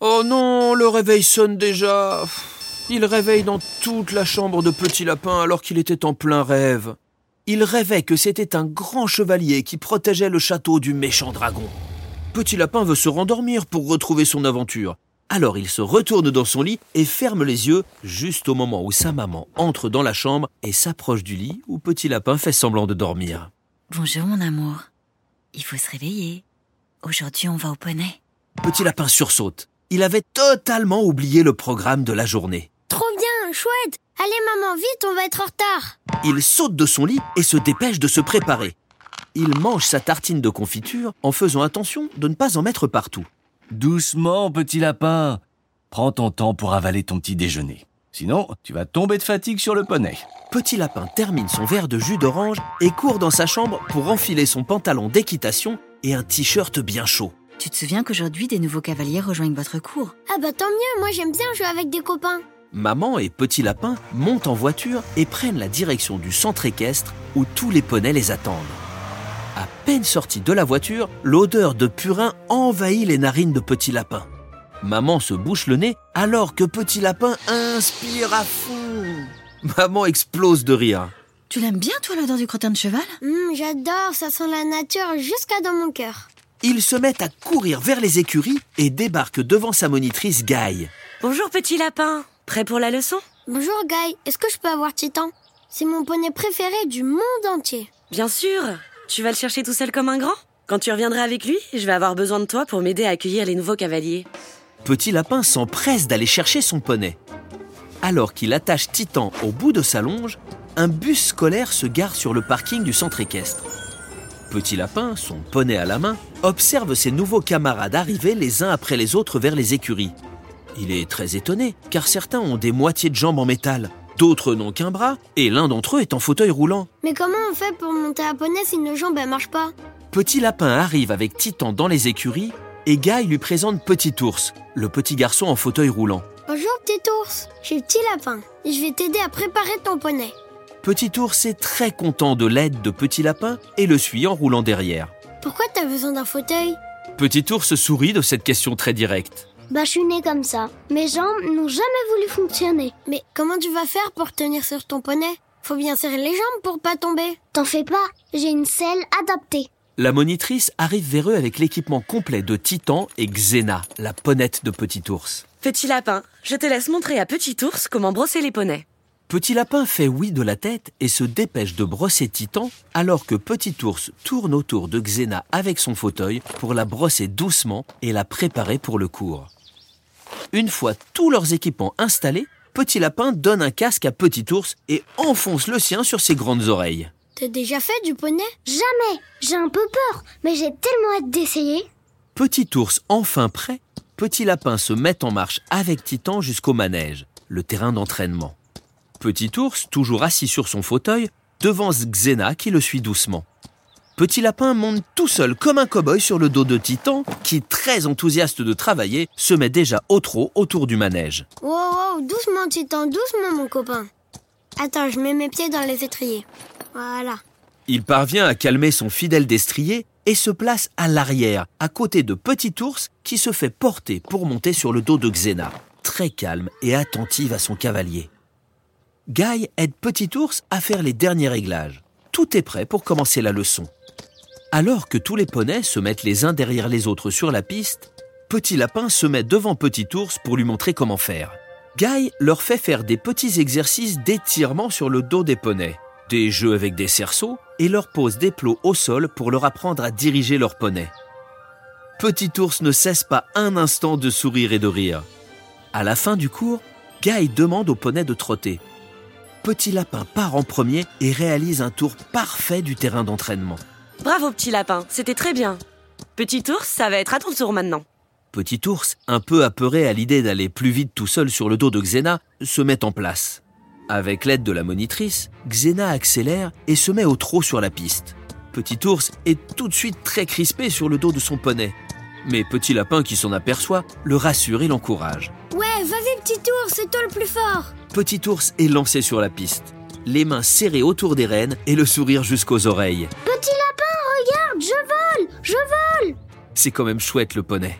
Oh non, le réveil sonne déjà. Il réveille dans toute la chambre de Petit Lapin alors qu'il était en plein rêve. Il rêvait que c'était un grand chevalier qui protégeait le château du méchant dragon. Petit Lapin veut se rendormir pour retrouver son aventure. Alors il se retourne dans son lit et ferme les yeux juste au moment où sa maman entre dans la chambre et s'approche du lit où Petit Lapin fait semblant de dormir. Bonjour mon amour. Il faut se réveiller. Aujourd'hui on va au poney. Petit Lapin sursaute. Il avait totalement oublié le programme de la journée. Trop bien, chouette. Allez maman, vite, on va être en retard. Il saute de son lit et se dépêche de se préparer. Il mange sa tartine de confiture en faisant attention de ne pas en mettre partout. Doucement, petit lapin. Prends ton temps pour avaler ton petit déjeuner. Sinon, tu vas tomber de fatigue sur le poney. Petit Lapin termine son verre de jus d'orange et court dans sa chambre pour enfiler son pantalon d'équitation et un t-shirt bien chaud. Tu te souviens qu'aujourd'hui des nouveaux cavaliers rejoignent votre cour? Ah bah tant mieux, moi j'aime bien jouer avec des copains. Maman et Petit Lapin montent en voiture et prennent la direction du centre équestre où tous les poneys les attendent. À peine sorti de la voiture, l'odeur de purin envahit les narines de Petit Lapin. Maman se bouche le nez alors que Petit Lapin inspire à fond. Maman explose de rire. Tu l'aimes bien toi l'odeur du crottin de cheval? Hum, j'adore, ça sent la nature jusqu'à dans mon cœur. Ils se mettent à courir vers les écuries et débarquent devant sa monitrice Gaï. Bonjour petit lapin. Prêt pour la leçon? Bonjour Guy, est-ce que je peux avoir Titan? C'est mon poney préféré du monde entier. Bien sûr. Tu vas le chercher tout seul comme un grand? Quand tu reviendras avec lui, je vais avoir besoin de toi pour m'aider à accueillir les nouveaux cavaliers. Petit Lapin s'empresse d'aller chercher son poney. Alors qu'il attache Titan au bout de sa longe, un bus scolaire se gare sur le parking du centre équestre. Petit Lapin, son poney à la main, observe ses nouveaux camarades arriver les uns après les autres vers les écuries. Il est très étonné, car certains ont des moitiés de jambes en métal, d'autres n'ont qu'un bras, et l'un d'entre eux est en fauteuil roulant. Mais comment on fait pour monter à poney si nos jambes elles marchent pas? Petit Lapin arrive avec Titan dans les écuries, et Guy lui présente Petit Ours, le petit garçon en fauteuil roulant. Bonjour petit ours, je suis petit lapin et je vais t'aider à préparer ton poney. Petit Ours est très content de l'aide de Petit Lapin et le suit en roulant derrière. Pourquoi t'as besoin d'un fauteuil? Petit Ours sourit de cette question très directe. Bah je suis né comme ça. Mes jambes n'ont jamais voulu fonctionner. Mais comment tu vas faire pour tenir sur ton poney? Faut bien serrer les jambes pour pas tomber. T'en fais pas, j'ai une selle adaptée. La monitrice arrive vers eux avec l'équipement complet de Titan et Xena, la ponette de Petit Ours. Petit lapin, je te laisse montrer à Petit ours comment brosser les poneys. Petit Lapin fait oui de la tête et se dépêche de brosser Titan alors que Petit Ours tourne autour de Xena avec son fauteuil pour la brosser doucement et la préparer pour le cours. Une fois tous leurs équipements installés, Petit Lapin donne un casque à Petit Ours et enfonce le sien sur ses grandes oreilles. T'as déjà fait du poney? Jamais J'ai un peu peur, mais j'ai tellement hâte d'essayer. Petit Ours enfin prêt, Petit Lapin se met en marche avec Titan jusqu'au manège, le terrain d'entraînement. Petit Ours, toujours assis sur son fauteuil, devance Xena qui le suit doucement. Petit Lapin monte tout seul comme un cow-boy sur le dos de Titan, qui, très enthousiaste de travailler, se met déjà au trot autour du manège. Wow, wow, doucement Titan, doucement mon copain. Attends, je mets mes pieds dans les étriers. Voilà. Il parvient à calmer son fidèle destrier et se place à l'arrière, à côté de Petit Ours qui se fait porter pour monter sur le dos de Xena, très calme et attentive à son cavalier. Guy aide Petit Ours à faire les derniers réglages. Tout est prêt pour commencer la leçon. Alors que tous les poneys se mettent les uns derrière les autres sur la piste, Petit Lapin se met devant Petit Ours pour lui montrer comment faire. Guy leur fait faire des petits exercices d'étirement sur le dos des poneys, des jeux avec des cerceaux et leur pose des plots au sol pour leur apprendre à diriger leur poney. Petit Ours ne cesse pas un instant de sourire et de rire. À la fin du cours, Guy demande au poney de trotter. Petit Lapin part en premier et réalise un tour parfait du terrain d'entraînement. Bravo petit lapin, c'était très bien. Petit ours, ça va être à ton tour maintenant. Petit Ours, un peu apeuré à l'idée d'aller plus vite tout seul sur le dos de Xena, se met en place. Avec l'aide de la monitrice, Xena accélère et se met au trot sur la piste. Petit Ours est tout de suite très crispé sur le dos de son poney. Mais Petit Lapin qui s'en aperçoit le rassure et l'encourage. Ouais, vas-y petit ours, c'est toi le plus fort. Petit Ours est lancé sur la piste, les mains serrées autour des rênes et le sourire jusqu'aux oreilles. Petit lapin, regarde, je vole Je vole C'est quand même chouette le poney.